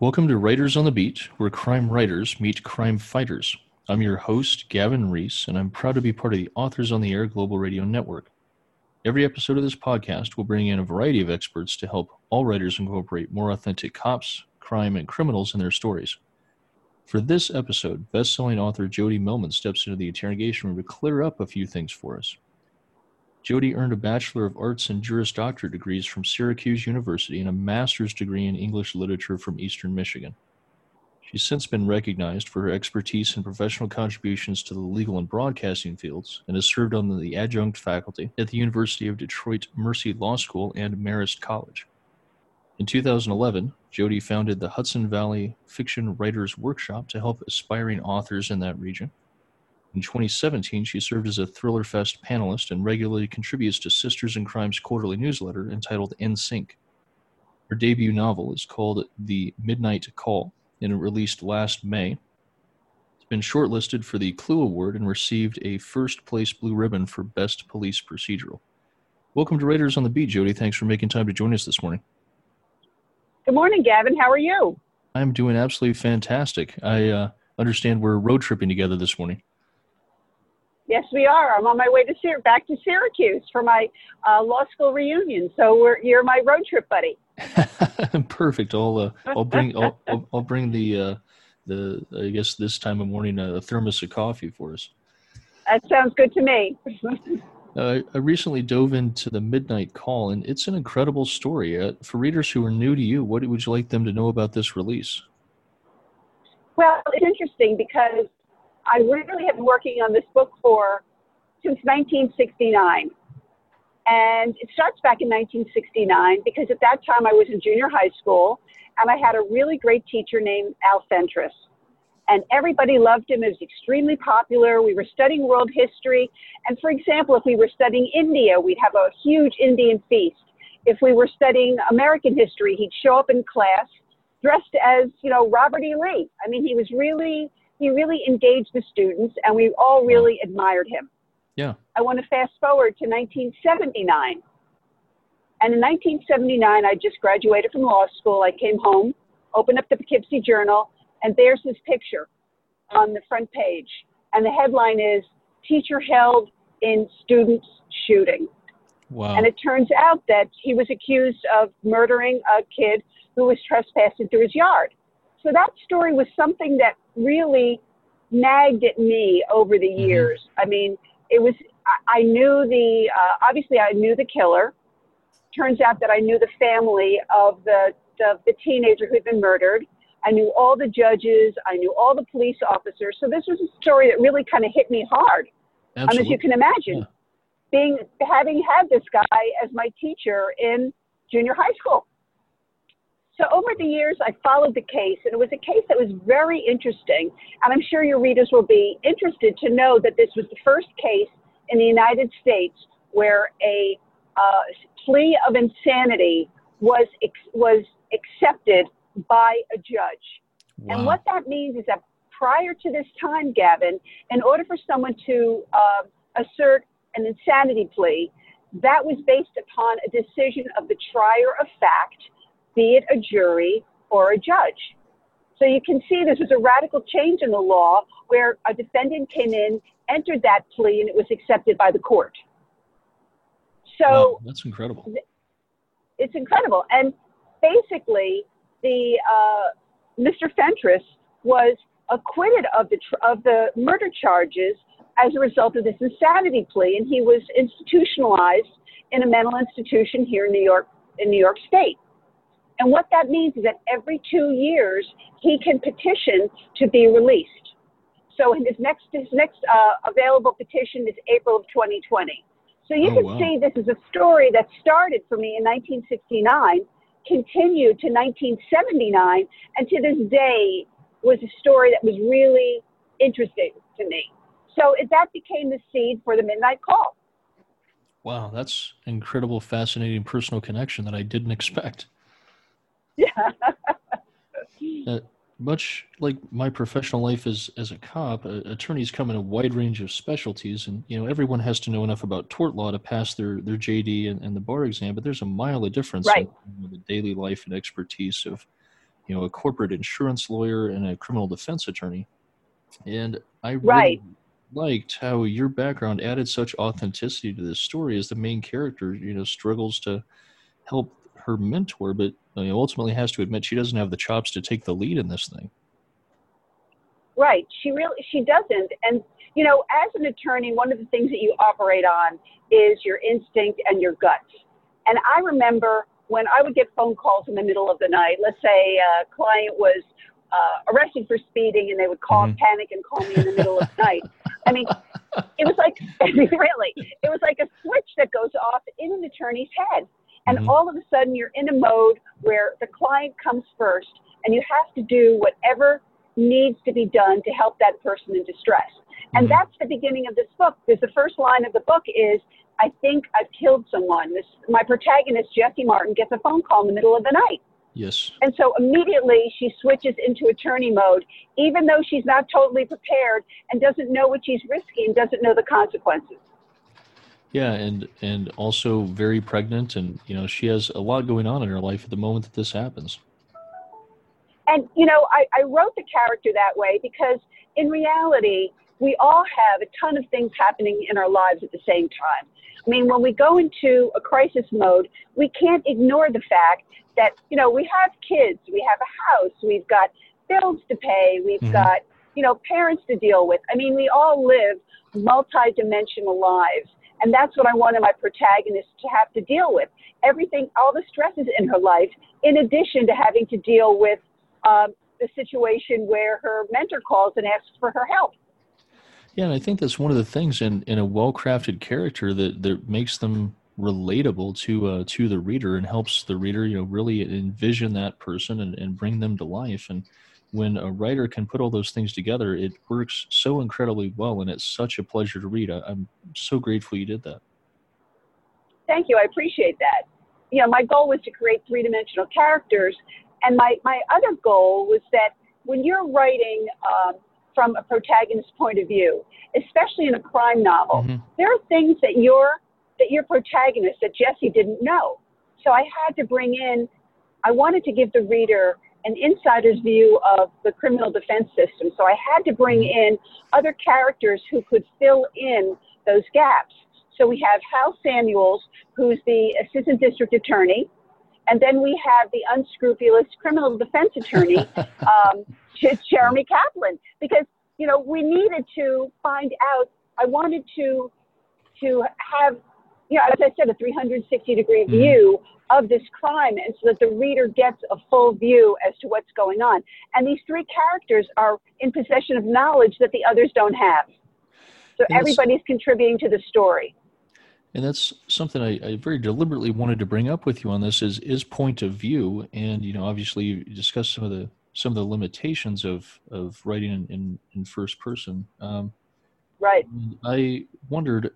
Welcome to Writers on the Beat, where crime writers meet crime fighters. I'm your host, Gavin Reese, and I'm proud to be part of the Authors on the Air Global Radio Network. Every episode of this podcast will bring in a variety of experts to help all writers incorporate more authentic cops, crime, and criminals in their stories. For this episode, best-selling author Jode Millman steps into the interrogation room to clear up a few things for us. Jode earned a Bachelor of Arts and Juris Doctorate degrees from Syracuse University and a master's degree in English literature from Eastern Michigan. She's since been recognized for her expertise and professional contributions to the legal and broadcasting fields and has served on the adjunct faculty at the University of Detroit Mercy Law School and Marist College. In 2011, Jode founded the Hudson Valley Fiction Writers Workshop to help aspiring authors in that region. In 2017, she served as a Thrillerfest panelist and regularly contributes to Sisters in Crime's quarterly newsletter entitled InSinC. Her debut novel is called The Midnight Call and it released last May. It's been shortlisted for the Clue Award and received a first place blue ribbon for Best Police Procedural. Welcome to Writers on the Beat, Jode. Thanks for making time to join us this morning. Good morning, Gavin. How are you? I'm doing absolutely fantastic. I uh, understand we're road tripping together this morning. Yes, we are. I'm on my way to Syr- back to Syracuse for my uh, law school reunion. So we're, you're my road trip buddy. Perfect. I'll uh, I'll bring I'll, I'll, I'll bring the uh, the I guess this time of morning a thermos of coffee for us. That sounds good to me. Uh, I recently dove into the Midnight Call, and it's an incredible story. Uh, for readers who are new to you, what would you like them to know about this release? Well, it's interesting because I really have been working on this book for since 1969. And it starts back in 1969 because at that time I was in junior high school and I had a really great teacher named Al Fentress and everybody loved him. He was extremely popular. We were studying world history. And for example, if we were studying India, we'd have a huge Indian feast. If we were studying American history, he'd show up in class dressed as, you know, Robert E. Lee. I mean, he was really, he really engaged the students and we all really admired him. Yeah. I want to fast forward to 1979. And in 1979, I just graduated from law school. I came home, opened up the Poughkeepsie Journal, and there's his picture on the front page. And the headline is Teacher Held in Student's Shooting. Wow. And it turns out that he was accused of murdering a kid who was trespassing through his yard. So that story was something that really nagged at me over the mm-hmm. years. I mean, it was, I knew the, uh, obviously, I knew the killer. Turns out that I knew the family of the, of the teenager who'd been murdered. I knew all the judges. I knew all the police officers. So this was a story that really kind of hit me hard, um, as you can imagine. Yeah. Being having had this guy as my teacher in junior high school. So over the years, I followed the case, and it was a case that was very interesting. And I'm sure your readers will be interested to know that this was the first case in the United States where a uh, plea of insanity was was accepted by a judge. Wow. And what that means is that prior to this time, Gavin, in order for someone to uh, assert an insanity plea, that was based upon a decision of the trier of fact, be it a jury or a judge. So you can see this was a radical change in the law where a defendant came in, entered that plea, and it was accepted by the court. So wow, that's incredible. It's incredible. And basically, the uh, Mr. Fentress was acquitted of the tr- of the murder charges as a result of this insanity plea, and he was institutionalized in a mental institution here in New York in New York State. And what that means is that every two years he can petition to be released. So his next his next uh, available petition is April of 2020. So you oh, can wow. see this is a story that started for me in 1969 continued to 1979, and to this day was a story that was really interesting to me. So it, that became the seed for the Midnight Call. Wow, that's incredible, fascinating personal connection that I didn't expect. Yeah. uh, much like my professional life as as a cop, uh, attorneys come in a wide range of specialties, and you know everyone has to know enough about tort law to pass their their JD and, and the bar exam. But there's a mile of difference right. in you know, the daily life and expertise of you know a corporate insurance lawyer and a criminal defense attorney, and I really Right. liked how your background added such authenticity to this story as the main character you know struggles to help her mentor, but you know, ultimately has to admit she doesn't have the chops to take the lead in this thing. Right. She really she doesn't. And you know, as an attorney, one of the things that you operate on is your instinct and your guts. And I remember when I would get phone calls in the middle of the night. Let's say a client was uh, arrested for speeding, and they would call Mhm. panic and call me in the middle of the night. I mean, it was like really, it was like a switch that goes off in an attorney's head. And Mhm. all of a sudden, you're in a mode where the client comes first, and you have to do whatever needs to be done to help that person in distress. And Mhm. that's the beginning of this book. Because the first line of the book is, "I think I've killed someone." This my protagonist Jesse Martin gets a phone call in the middle of the night, Yes. and so immediately she switches into attorney mode, even though she's not totally prepared and doesn't know what she's risking, doesn't know the consequences. Yeah, and and also very pregnant, and you know she has a lot going on in her life at the moment that this happens. And you know, I, I wrote the character that way because in reality, we all have a ton of things happening in our lives at the same time. I mean, when we go into a crisis mode, we can't ignore the fact that, you know, we have kids, we have a house, we've got bills to pay, we've Mhm. got, you know, parents to deal with. I mean, we all live multi-dimensional lives. And that's what I wanted my protagonist to have to deal with. Everything, all the stresses in her life, in addition to having to deal with um, the situation where her mentor calls and asks for her help. Yeah, and I think that's one of the things in in a well crafted character that that makes them relatable to uh, to the reader and helps the reader you know really envision that person and, and bring them to life and when a writer can put all those things together it works so incredibly well and it's such a pleasure to read I, i'm so grateful you did that Thank you. I appreciate that. You know, my goal was to create three dimensional characters. And my, my other goal was that when you're writing um, from a protagonist's point of view, especially in a crime novel, Mhm. there are things that your that your protagonist that Jesse didn't know. So I had to bring in I wanted to give the reader an insider's view of the criminal defense system. So I had to bring in other characters who could fill in those gaps. So we have Hal Samuels, who's the assistant district attorney, and then we have the unscrupulous criminal defense attorney, um, Jeremy Kaplan, because you know we needed to find out. I wanted to to have, you know, as I said, a 360 degree Mhm. view of this crime, and so that the reader gets a full view as to what's going on. And these three characters are in possession of knowledge that the others don't have. So everybody's contributing to the story. and that's something I, I very deliberately wanted to bring up with you on this is is point of view and you know obviously you discussed some of the some of the limitations of of writing in in, in first person um, Right. I wondered,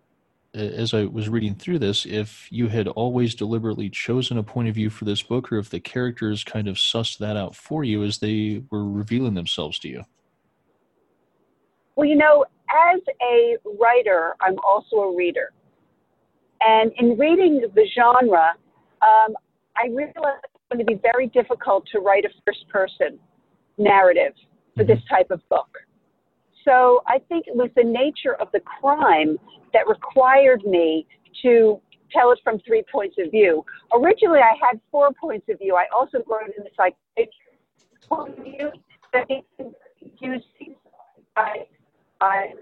as I was reading through this, if you had always deliberately chosen a point of view for this book, or if the characters kind of sussed that out for you as they were revealing themselves to you. Well, you know, as a writer, I'm also a reader. And in reading the genre, um, I realized it's going to be very difficult to write a first person narrative for this type of book. So I think it was the nature of the crime that required me to tell it from three points of view. Originally, I had four points of view. I also wrote in the psychiatric point of view that confusing. I, I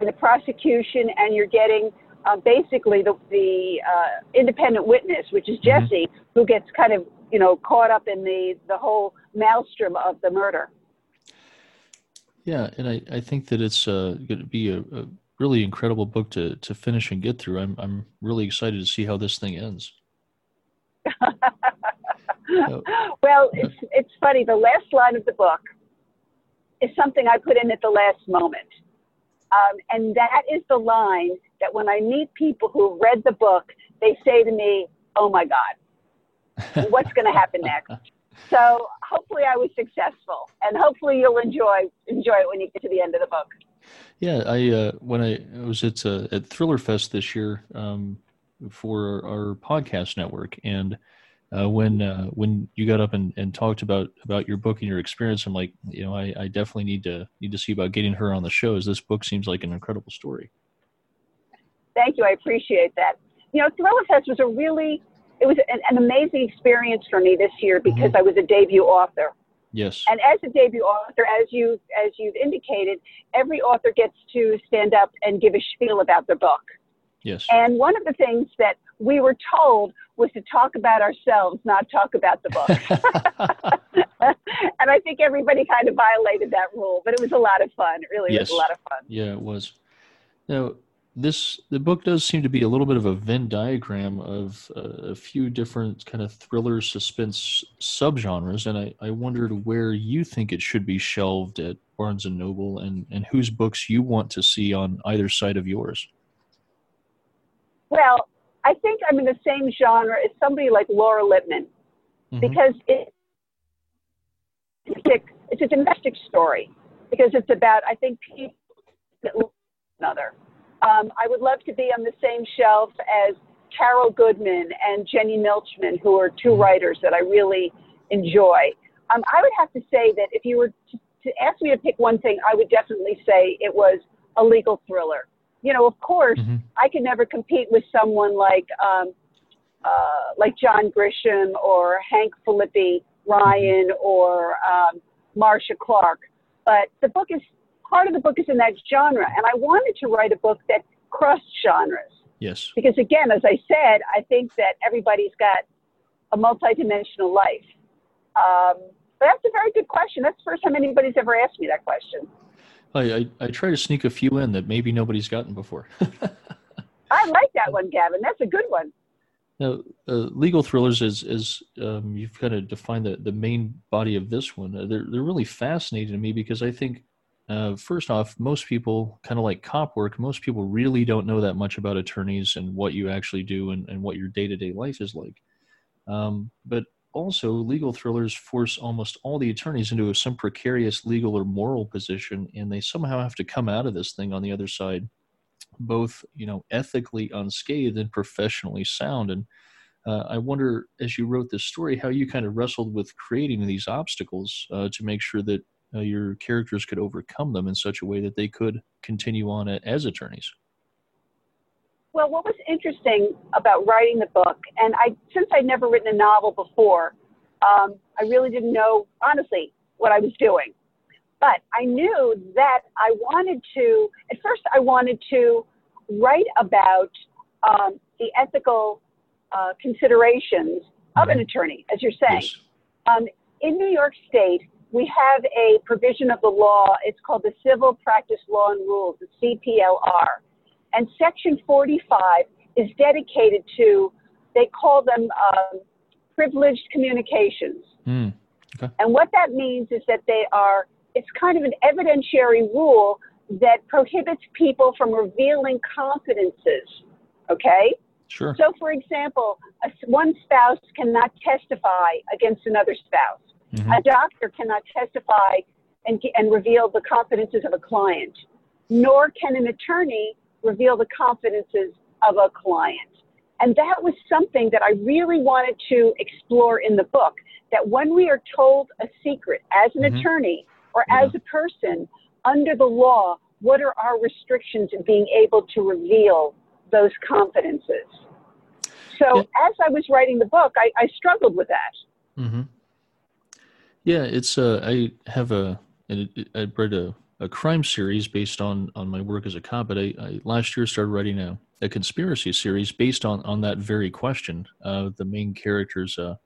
the prosecution, and you're getting uh, basically the, the uh, independent witness, which is Mhm. Jesse, who gets kind of you know caught up in the the whole maelstrom of the murder. Yeah, and I, I think that it's uh, going to be a, a really incredible book to, to finish and get through. I'm, I'm really excited to see how this thing ends. well, it's it's funny. The last line of the book is something I put in at the last moment, um, and that is the line that when I meet people who read the book, they say to me, "Oh my God, what's going to happen next?" So hopefully, I was successful, and hopefully, you'll enjoy enjoy it when you get to the end of the book. Yeah, I uh, when I, was at uh, at Thrillerfest this year, um, for our podcast network. And uh, when uh, when you got up and, and talked about about your book and your experience, I'm like, you know, I, I definitely need to need to see about getting her on the show. As this book seems like an incredible story. Thank you. I appreciate that. You know, Thrillerfest was a really it was an, an amazing experience for me this year because mm-hmm. I was a debut author. Yes. And as a debut author, as you as you've indicated, every author gets to stand up and give a spiel about their book. Yes. And one of the things that we were told was to talk about ourselves, not talk about the book. and I think everybody kind of violated that rule, but it was a lot of fun. It really yes. was a lot of fun. Yeah, it was. Now, this the book does seem to be a little bit of a Venn diagram of uh, a few different kind of thriller suspense subgenres, and I, I wondered where you think it should be shelved at Barnes and Noble, and and whose books you want to see on either side of yours. Well, I think I'm in the same genre as somebody like Laura Lippman, mm-hmm. because it, it's, a domestic story, because it's about I think people that love another um, I would love to be on the same shelf as Carol Goodman and Jenny Milchman, who are 2 mm-hmm. writers that I really enjoy. Um, I would have to say that if you were to, to ask me to pick one thing, I would definitely say it was a legal thriller. You know, of course, mm-hmm. I could never compete with someone like um, uh, like John Grisham or Hank Phillippi Ryan mm-hmm. or um, Marcia Clark. But the book is part of the book is in that genre. And I wanted to write a book that crossed genres. Yes. Because again, as I said, I think that everybody's got a multidimensional life. Um, but that's a very good question. That's the first time anybody's ever asked me that question. I, I, I try to sneak a few in that maybe nobody's gotten before. I like that one, Gavin. That's a good one. Now, uh, legal thrillers, as as um, you've kind of defined the, the main body of this one, uh, they're they're really fascinating to me because I think uh, first off, most people, kind of like cop work, most people really don't know that much about attorneys and what you actually do and, and what your day to day life is like. Um, but also, legal thrillers force almost all the attorneys into some precarious legal or moral position, and they somehow have to come out of this thing on the other side, both you know ethically unscathed and professionally sound. And uh, I wonder, as you wrote this story, how you kind of wrestled with creating these obstacles uh, to make sure that uh, your characters could overcome them in such a way that they could continue on as attorneys. Well, what was interesting about writing the book, and I since I'd never written a novel before, um, I really didn't know honestly what I was doing. But I knew that I wanted to. At first, I wanted to write about um, the ethical uh, considerations of an mm-hmm. attorney, as you're saying. Yes. Um, in New York State, we have a provision of the law. It's called the Civil Practice Law and Rules, the CPLR. And Section 45 is dedicated to, they call them um, privileged communications. Mm, okay. And what that means is that they are, it's kind of an evidentiary rule that prohibits people from revealing confidences. Okay? Sure. So, for example, a, one spouse cannot testify against another spouse. Mm-hmm. A doctor cannot testify and, and reveal the confidences of a client, nor can an attorney reveal the confidences of a client. And that was something that I really wanted to explore in the book that when we are told a secret as an mm-hmm. attorney or yeah. as a person under the law, what are our restrictions in being able to reveal those confidences? So, yeah. as I was writing the book, I, I struggled with that. Mm-hmm. Yeah, it's uh, I have a I read a, a crime series based on on my work as a cop, but I, I last year started writing a, a conspiracy series based on on that very question. Uh, the main character's uh,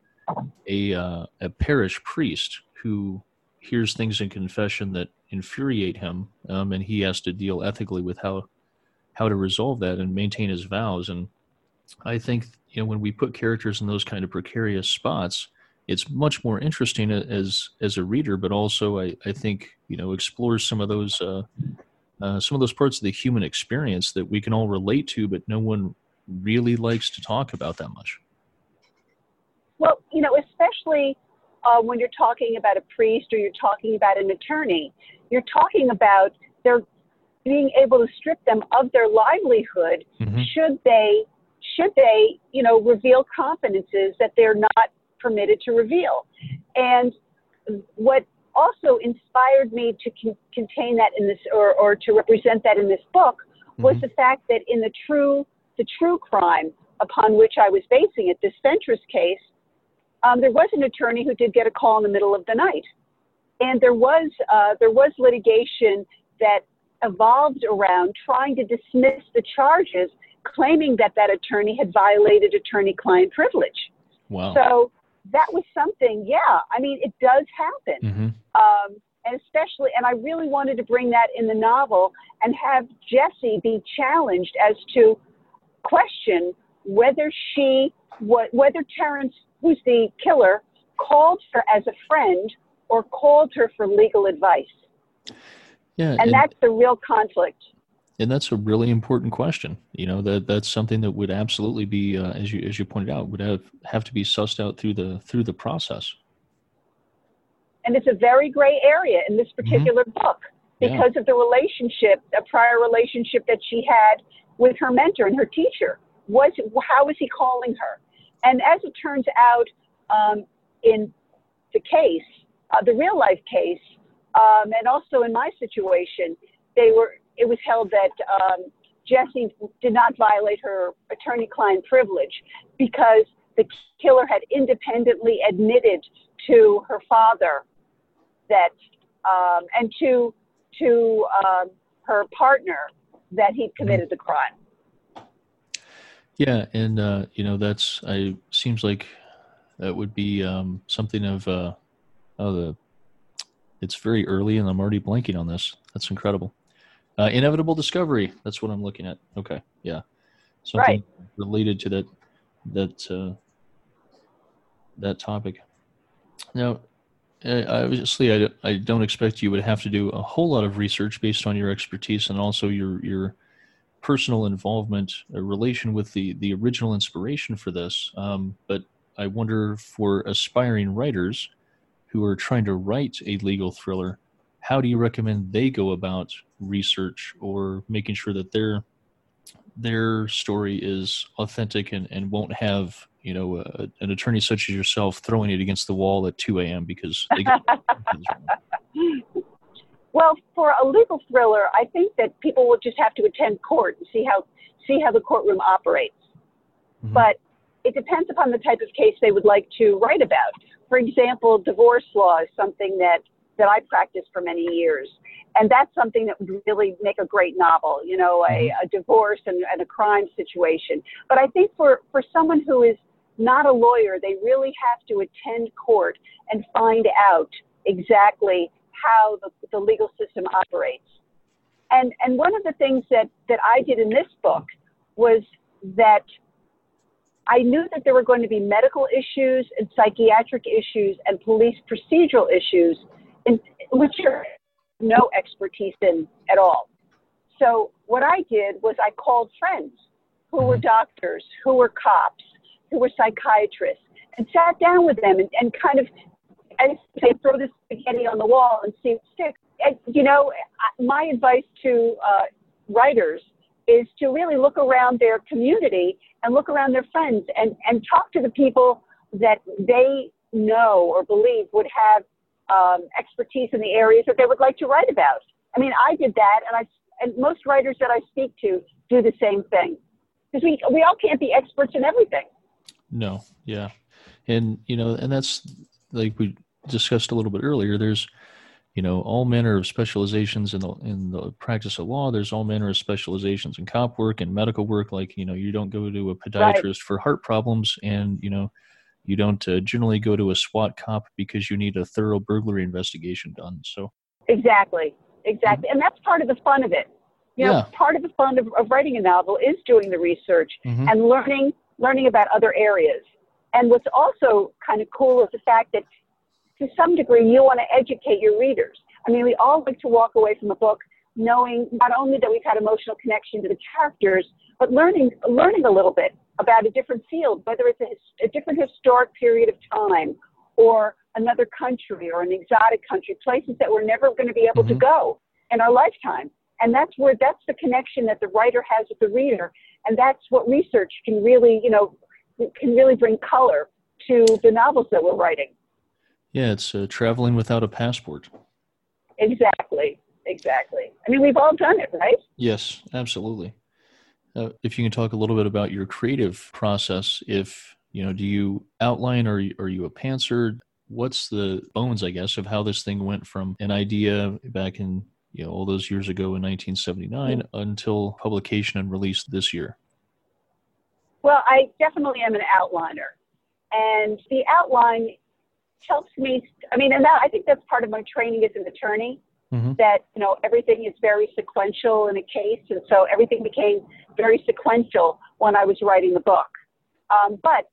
a uh, a parish priest who hears things in confession that infuriate him, um, and he has to deal ethically with how how to resolve that and maintain his vows. And I think you know when we put characters in those kind of precarious spots it's much more interesting as as a reader, but also I, I think you know explores some of those uh, uh, some of those parts of the human experience that we can all relate to, but no one really likes to talk about that much. Well, you know, especially uh, when you're talking about a priest or you're talking about an attorney, you're talking about their being able to strip them of their livelihood mm-hmm. should they should they, you know, reveal confidences that they're not permitted to reveal? And what also inspired me to con- contain that in this or, or to represent that in this book was mm-hmm. the fact that in the true the true crime upon which I was basing it, this Fentress case, um, there was an attorney who did get a call in the middle of the night, and there was uh, there was litigation that evolved around trying to dismiss the charges, claiming that that attorney had violated attorney-client privilege. Wow. So that was something. Yeah, I mean, it does happen. Mm-hmm. Um, and especially, and I really wanted to bring that in the novel and have Jessie be challenged as to question whether she, what, whether Terrence, who's the killer, called her as a friend or called her for legal advice. Yeah, and, and that's the real conflict. And that's a really important question. You know that that's something that would absolutely be, uh, as you as you pointed out, would have have to be sussed out through the through the process. And it's a very gray area in this mm-hmm. particular mm-hmm. book because yeah. of the relationship, a prior relationship that she had with her mentor and her teacher. Was how was he calling her? And as it turns out, um, in the case, uh, the real life case, um, and also in my situation, they were. It was held that um, Jessie did not violate her attorney-client privilege because the killer had independently admitted to her father that, um, and to to um, her partner that he committed the crime. Yeah, and uh, you know that's I seems like that would be um, something of uh, oh the it's very early and I'm already blanking on this. That's incredible. Uh, inevitable discovery. That's what I'm looking at. Okay, yeah, something right. related to that that uh, that topic. Now, obviously, I, I don't expect you would have to do a whole lot of research based on your expertise and also your your personal involvement, a relation with the the original inspiration for this. Um, but I wonder for aspiring writers who are trying to write a legal thriller, how do you recommend they go about research or making sure that their their story is authentic and, and won't have you know a, an attorney such as yourself throwing it against the wall at 2 a.m because they get well for a legal thriller i think that people will just have to attend court and see how see how the courtroom operates mm-hmm. but it depends upon the type of case they would like to write about for example divorce law is something that that i practiced for many years and that's something that would really make a great novel you know a, mm-hmm. a divorce and, and a crime situation but i think for for someone who is not a lawyer. They really have to attend court and find out exactly how the, the legal system operates. And, and one of the things that, that I did in this book was that I knew that there were going to be medical issues and psychiatric issues and police procedural issues, in, which are no expertise in at all. So what I did was I called friends who were mm-hmm. doctors, who were cops, who were psychiatrists and sat down with them and, and kind of, I say, throw this spaghetti on the wall and see what sticks. And, you know, my advice to uh, writers is to really look around their community and look around their friends and, and talk to the people that they know or believe would have um, expertise in the areas that they would like to write about. I mean, I did that, and I and most writers that I speak to do the same thing because we we all can't be experts in everything. No, yeah, and you know, and that's like we discussed a little bit earlier. There's, you know, all manner of specializations in the in the practice of law. There's all manner of specializations in cop work and medical work. Like you know, you don't go to a podiatrist right. for heart problems, and you know, you don't uh, generally go to a SWAT cop because you need a thorough burglary investigation done. So exactly, exactly, mm-hmm. and that's part of the fun of it. You know, yeah. part of the fun of, of writing a novel is doing the research mm-hmm. and learning learning about other areas. And what's also kind of cool is the fact that to some degree you want to educate your readers. I mean, we all like to walk away from a book knowing not only that we've had emotional connection to the characters, but learning learning a little bit about a different field, whether it's a, a different historic period of time or another country or an exotic country, places that we're never going to be able mm-hmm. to go in our lifetime. And that's where that's the connection that the writer has with the reader And that's what research can really, you know, can really bring color to the novels that we're writing. Yeah, it's uh, traveling without a passport. Exactly, exactly. I mean, we've all done it, right? Yes, absolutely. Uh, if you can talk a little bit about your creative process, if you know, do you outline or are you a pantser? What's the bones, I guess, of how this thing went from an idea back in you know all those years ago in 1979 mm-hmm. until publication and release this year? Well, I definitely am an outliner, and the outline helps me. I mean, and that, I think that's part of my training as an attorney. Mm-hmm. That you know everything is very sequential in a case, and so everything became very sequential when I was writing the book. Um, but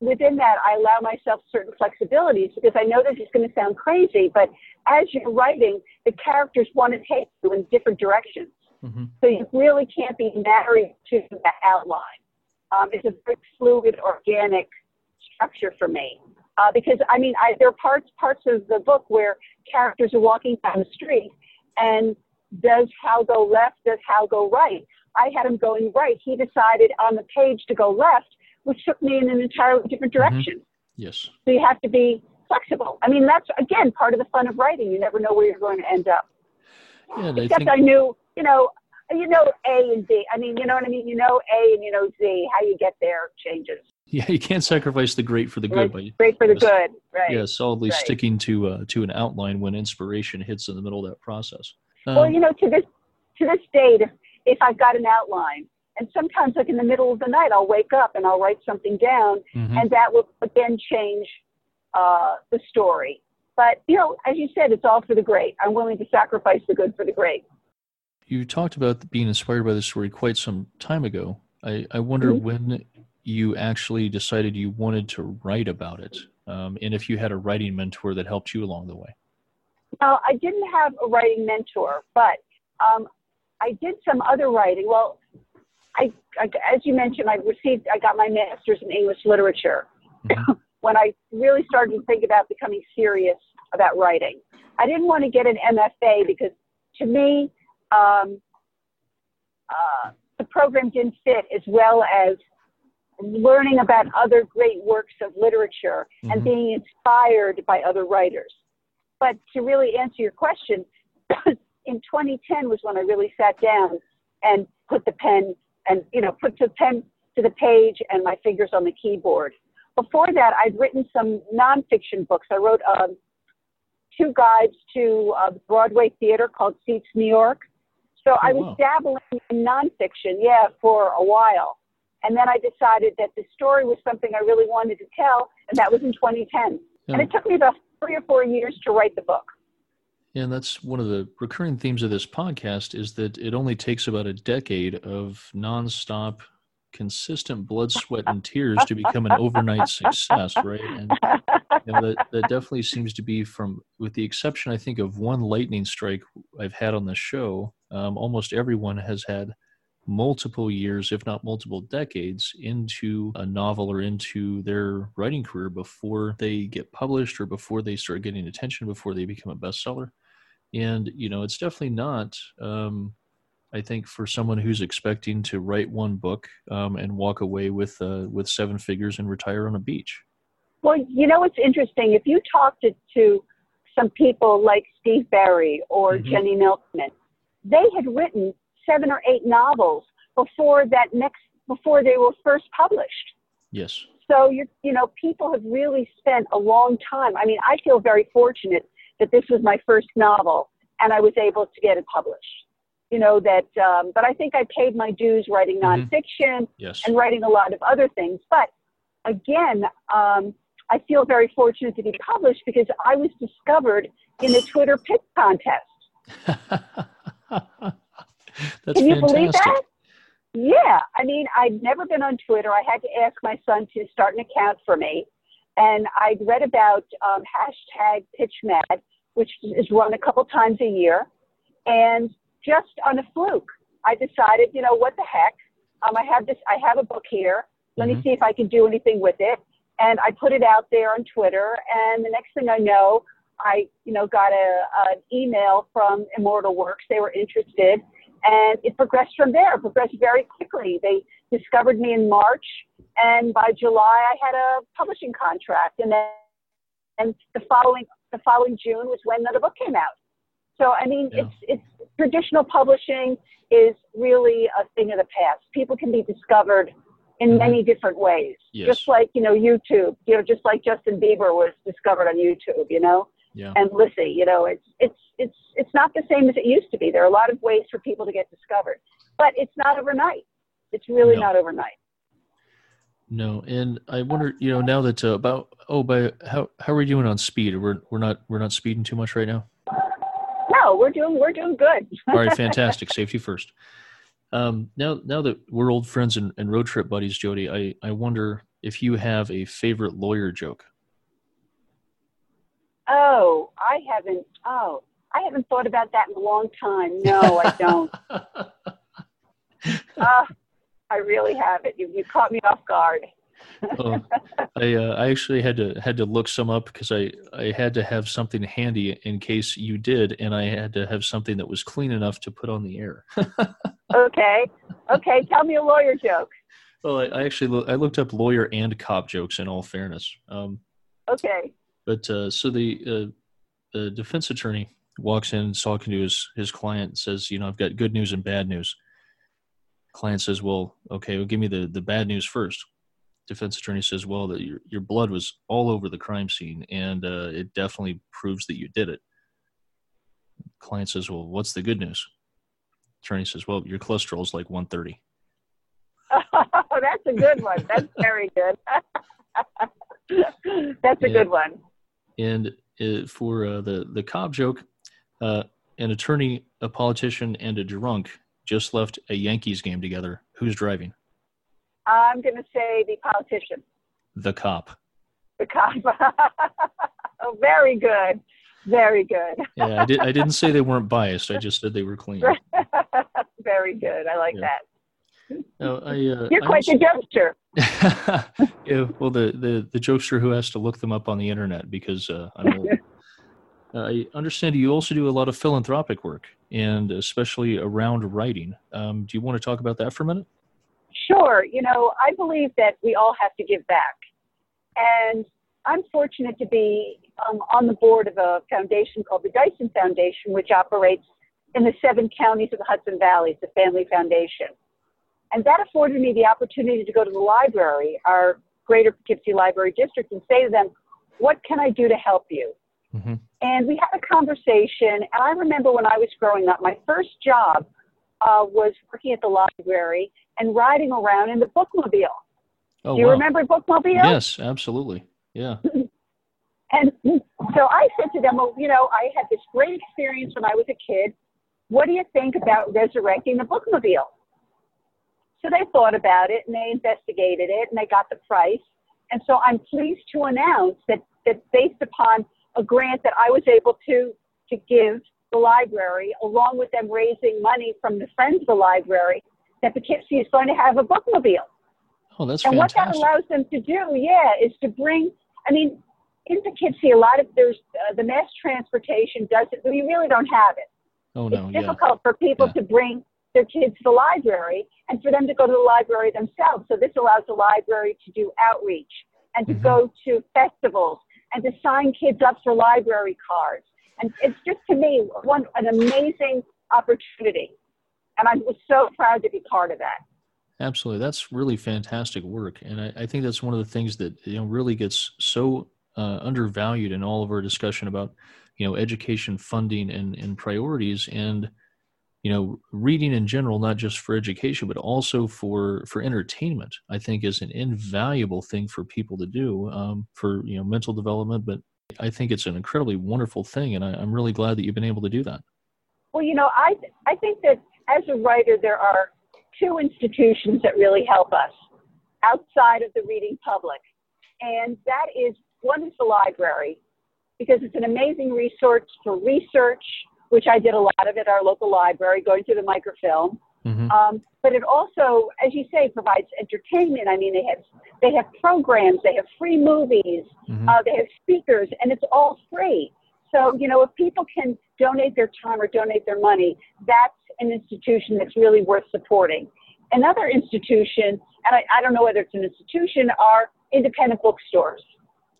within that, I allow myself certain flexibilities because I know this is going to sound crazy, but as you're writing, the characters want to take you in different directions. Mm-hmm. So you really can't be married to the outline. Um, it's a very fluid, organic structure for me. Uh, because I mean, I, there are parts parts of the book where characters are walking down the street, and does Hal go left? Does Hal go right? I had him going right. He decided on the page to go left, which took me in an entirely different mm-hmm. direction. Mm-hmm. Yes. So you have to be flexible. I mean, that's again part of the fun of writing. You never know where you're going to end up. Yeah, Except I, think... I knew, you know, you know A and B. I mean, you know what I mean. You know A and you know Z. How you get there changes. Yeah, you can't sacrifice the great for the good. Right. Great for the good, right? Yeah, solidly right. sticking to uh, to an outline when inspiration hits in the middle of that process. Um, well, you know, to this to this date, if, I've got an outline, and sometimes like in the middle of the night, I'll wake up and I'll write something down, mm-hmm. and that will again change uh, the story. But you know, as you said, it's all for the great. I'm willing to sacrifice the good for the great. You talked about being inspired by the story quite some time ago. I, I wonder mm-hmm. when you actually decided you wanted to write about it, um, and if you had a writing mentor that helped you along the way. Well, I didn't have a writing mentor, but um, I did some other writing. Well, I, I, as you mentioned, I received, I got my master's in English literature mm-hmm. when I really started to think about becoming serious about writing. I didn't want to get an MFA because to me, um, uh, the program didn't fit as well as learning about other great works of literature mm-hmm. and being inspired by other writers. But to really answer your question, in 2010 was when I really sat down and put the pen and you know put the pen to the page and my fingers on the keyboard. Before that, I'd written some nonfiction books. I wrote um, two guides to uh, Broadway theater called Seats New York. So oh, I was wow. dabbling in nonfiction, yeah, for a while. And then I decided that the story was something I really wanted to tell, and that was in 2010. Yeah. And it took me about three or four years to write the book. And that's one of the recurring themes of this podcast is that it only takes about a decade of nonstop, consistent blood, sweat, and tears to become an overnight success, right? And you know, that, that definitely seems to be from, with the exception, I think, of one lightning strike I've had on the show, um, almost everyone has had – multiple years, if not multiple decades, into a novel or into their writing career before they get published or before they start getting attention, before they become a bestseller. And, you know, it's definitely not, um, I think, for someone who's expecting to write one book um, and walk away with, uh, with seven figures and retire on a beach. Well, you know, it's interesting. If you talk to, to some people like Steve Berry or mm-hmm. Jenny Milchman, they had written seven or eight novels before that next before they were first published. Yes. So you you know people have really spent a long time. I mean, I feel very fortunate that this was my first novel and I was able to get it published. You know that, um, but I think I paid my dues writing mm-hmm. nonfiction yes. and writing a lot of other things. But again, um, I feel very fortunate to be published because I was discovered in a Twitter pitch contest. That's Can you fantastic. believe that? Yeah, I mean, I'd never been on Twitter. I had to ask my son to start an account for me. And I'd read about um, hashtag PitchMad, which is run a couple times a year. And just on a fluke, I decided, you know, what the heck? Um, I have this, I have a book here. Let mm-hmm. me see if I can do anything with it. And I put it out there on Twitter. And the next thing I know, I, you know, got a, an email from Immortal Works. They were interested And it progressed from there, it progressed very quickly. They discovered me in March, and by July, I had a publishing contract. And then and the following, the following June was when the book came out. So, I mean, yeah. it's, it's traditional publishing is really a thing of the past. People can be discovered in mm-hmm. many different ways. Yes. Just like, you know, YouTube, you know, just like Justin Bieber was discovered on YouTube, you know, yeah. and listen. you know, it's, it's, it's, it's not the same as it used to be. There are a lot of ways for people to get discovered, but it's not overnight. It's really no. not overnight. No, and I wonder, you know, now that uh, about oh, by how how are we doing on speed? We're we're not we're not speeding too much right now. No, we're doing we're doing good. All right, fantastic. Safety first. Um, now, now that we're old friends and, and road trip buddies, Jode, I, I wonder if you have a favorite lawyer joke. Oh, I haven't. Oh, I haven't thought about that in a long time. No, I don't. uh, I really haven't. You, you caught me off guard. oh, I uh, I actually had to had to look some up because I I had to have something handy in case you did, and I had to have something that was clean enough to put on the air. okay, okay. Tell me a lawyer joke. Well, I, I actually lo- I looked up lawyer and cop jokes. In all fairness, um, okay. But uh, so the uh, the defense attorney walks in, talking to his his client, and says, "You know, I've got good news and bad news." Client says, "Well, okay, well, give me the the bad news first defense attorney says, "Well, that your your blood was all over the crime scene, and uh, it definitely proves that you did it." Client says, "Well, what's the good news?" Attorney says, "Well, your cholesterol is like 130." Oh, that's a good one. That's very good. that's a good one. And uh, for uh, the the Cobb joke, uh, an attorney, a politician, and a drunk just left a Yankees game together. Who's driving? I'm going to say the politician. The cop. The cop. oh, very good. Very good. yeah, I, did, I didn't say they weren't biased. I just said they were clean. very good. I like yeah. that. No, I, uh, You're quite also, the jokester. yeah, well, the, the, the jokester who has to look them up on the internet because uh. I understand you also do a lot of philanthropic work, and especially around writing. Um, do you want to talk about that for a minute? Sure. You know, I believe that we all have to give back. And I'm fortunate to be um, on the board of a foundation called the Dyson Foundation, which operates in the seven counties of the Hudson Valley. It's a family foundation. And that afforded me the opportunity to go to the library, our greater Poughkeepsie Library District, and say to them, What can I do to help you? Mm-hmm. And we had a conversation. And I remember when I was growing up, my first job uh, was working at the library and riding around in the bookmobile. Oh, Do you wow. remember bookmobile? Yes, absolutely. Yeah. and so I said to them, well, you know, I had this great experience when I was a kid. What do you think about resurrecting the bookmobile? So they thought about it and they investigated it and they got the price. And so I'm pleased to announce that, that based upon a grant that I was able to, to give the library, along with them raising money from the friends of the library, that Poughkeepsie is going to have a bookmobile. Oh, that's and fantastic. what that allows them to do, yeah, is to bring. I mean, in Poughkeepsie, a lot of there's uh, the mass transportation does it, we really don't have it. Oh no, it's difficult for people yeah. to bring their kids to the library and for them to go to the library themselves. So this allows the library to do outreach and to mm-hmm. go to festivals and to sign kids up for library cards. And it's just to me one an amazing opportunity and I was so proud to be part of that. Absolutely, that's really fantastic work, and I, I think that's one of the things that you know really gets so uh, undervalued in all of our discussion about you know education funding and, and priorities and you know reading in general not just for education but also for for entertainment i think is an invaluable thing for people to do um, for you know mental development but i think it's an incredibly wonderful thing and I, i'm really glad that you've been able to do that well you know i i think that as a writer, there are two institutions that really help us outside of the reading public. And that is one is the library, because it's an amazing resource for research, which I did a lot of at our local library, going through the microfilm. Mm-hmm. Um, but it also, as you say, provides entertainment. I mean, they have they have programs, they have free movies, mm-hmm. uh, they have speakers, and it's all free. So, you know, if people can donate their time or donate their money, that's an institution that's really worth supporting. Another institution, and I, I don't know whether it's an institution, are independent bookstores.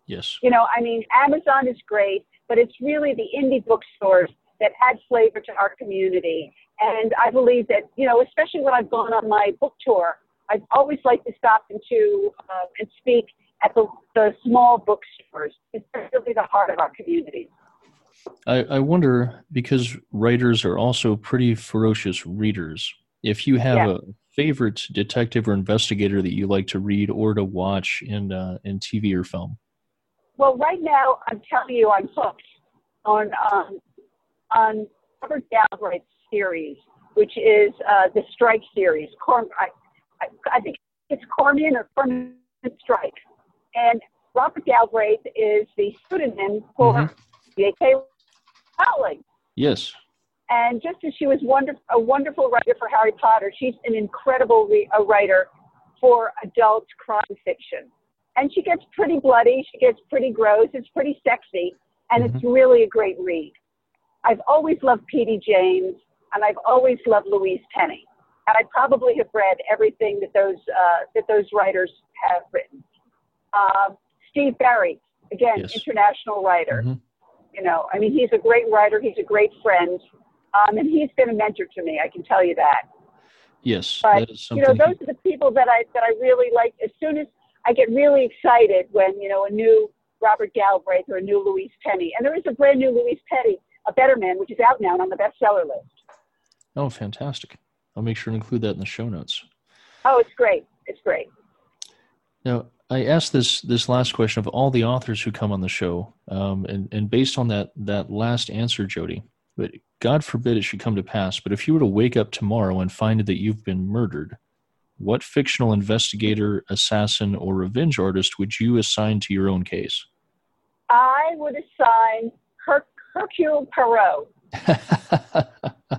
Yes. You know, I mean, Amazon is great, but it's really the indie bookstores that add flavor to our community. And I believe that, you know, especially when I've gone on my book tour, I've always liked to stop into uh, and speak at the, the small bookstores. It's really the heart of our community. I, I wonder because writers are also pretty ferocious readers. If you have yeah. a favorite detective or investigator that you like to read or to watch in uh, in TV or film. Well, right now I'm telling you I'm hooked on um, on Robert Galbraith's series, which is uh, the Strike series. Corm- I, I, I think it's Cormian or Cormian Strike, and Robert Galbraith is the pseudonym for mm-hmm. J.K. Rowling. Yes. And just as she was wonderful, a wonderful writer for Harry Potter, she's an incredible re- a writer for adult crime fiction. And she gets pretty bloody, she gets pretty gross, it's pretty sexy, and mm-hmm. it's really a great read. I've always loved P.D. James, and I've always loved Louise Penny. And I probably have read everything that those, uh, that those writers have written. Uh, Steve Berry, again, yes. international writer. Mm-hmm. You know, I mean, he's a great writer. He's a great friend, um, and he's been a mentor to me. I can tell you that. Yes, but you know, those are the people that I that I really like. As soon as I get really excited when you know a new Robert Galbraith or a new Louise Penny, and there is a brand new Louise Penny, A Better Man, which is out now and on the bestseller list. Oh, fantastic! I'll make sure to include that in the show notes. Oh, it's great. It's great. Now, I asked this this last question of all the authors who come on the show, um, and and based on that that last answer, Jode, but God forbid it should come to pass. But if you were to wake up tomorrow and find that you've been murdered, what fictional investigator, assassin, or revenge artist would you assign to your own case? I would assign Her- Hercule Poirot.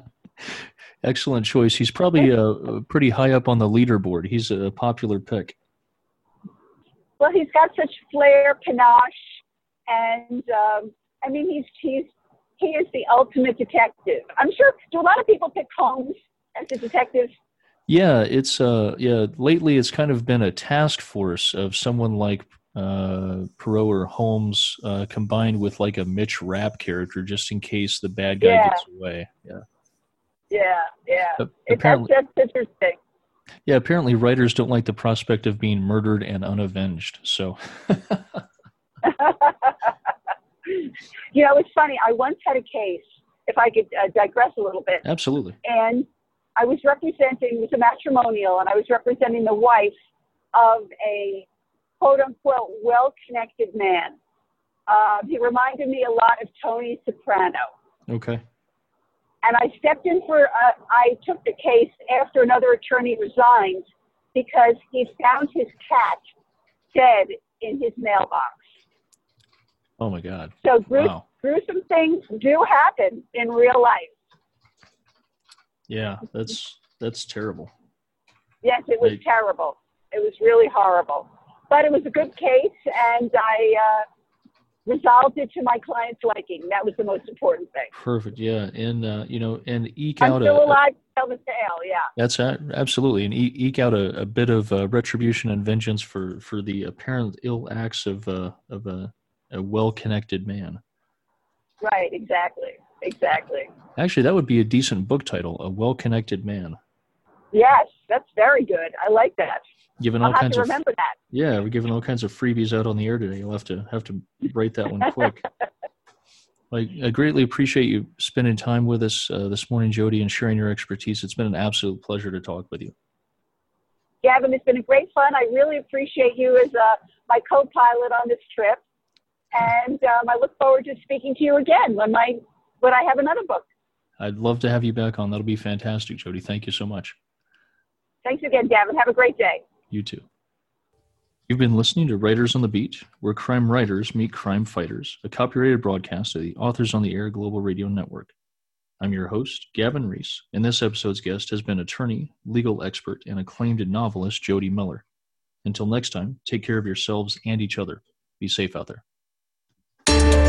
Excellent choice. He's probably uh, pretty high up on the leaderboard. He's a popular pick. Well, he's got such flair, panache, and um, I mean, he's he's he is the ultimate detective. I'm sure. Do a lot of people pick Holmes as a detective? Yeah, it's uh yeah. Lately, it's kind of been a task force of someone like uh, Poirot or Holmes uh, combined with like a Mitch Rapp character, just in case the bad guy yeah. gets away. Yeah. Yeah, yeah. Uh, apparently, that's, that's interesting. Yeah, apparently writers don't like the prospect of being murdered and unavenged. So. you know, it's funny. I once had a case, if I could uh, digress a little bit. Absolutely. And I was representing, it was a matrimonial, and I was representing the wife of a quote unquote well connected man. Uh, he reminded me a lot of Tony Soprano. Okay. And I stepped in for, uh, I took the case after another attorney resigned because he found his cat dead in his mailbox. Oh my God. So gruesome, wow. gruesome things do happen in real life. Yeah, that's that's terrible. Yes, it was terrible. It was really horrible, but it was a good case, and I uh, resolved it to my client's liking. That was the most important thing. Perfect. Yeah, and uh, you know, and eke I'm out. Still a, alive to tell the tale. Yeah. That's absolutely, and eke out a, a bit of uh, retribution and vengeance for for the apparent ill acts of uh, of a, a well-connected man. Right. Exactly. Exactly. Actually, that would be a decent book title: "A Well-Connected Man." Yes, that's very good. I like that. Giving all I'll kinds of remember that. Yeah, we're giving all kinds of freebies out on the air today. You'll have to have to write that one quick. I, I, greatly appreciate you spending time with us uh, this morning, Jode, and sharing your expertise. It's been an absolute pleasure to talk with you. Gavin, it's been a great fun. I really appreciate you as uh, my co-pilot on this trip, and um, I look forward to speaking to you again when my when I have another book. I'd love to have you back on. That'll be fantastic, Jode. Thank you so much. Thanks again, Gavin. Have a great day. You too. You've been listening to Writers on the Beat, where crime writers meet crime fighters, a copyrighted broadcast of the Authors on the Air Global Radio Network. I'm your host, Gavin Reese, and this episode's guest has been attorney, legal expert, and acclaimed novelist Jode Millman. Until next time, take care of yourselves and each other. Be safe out there.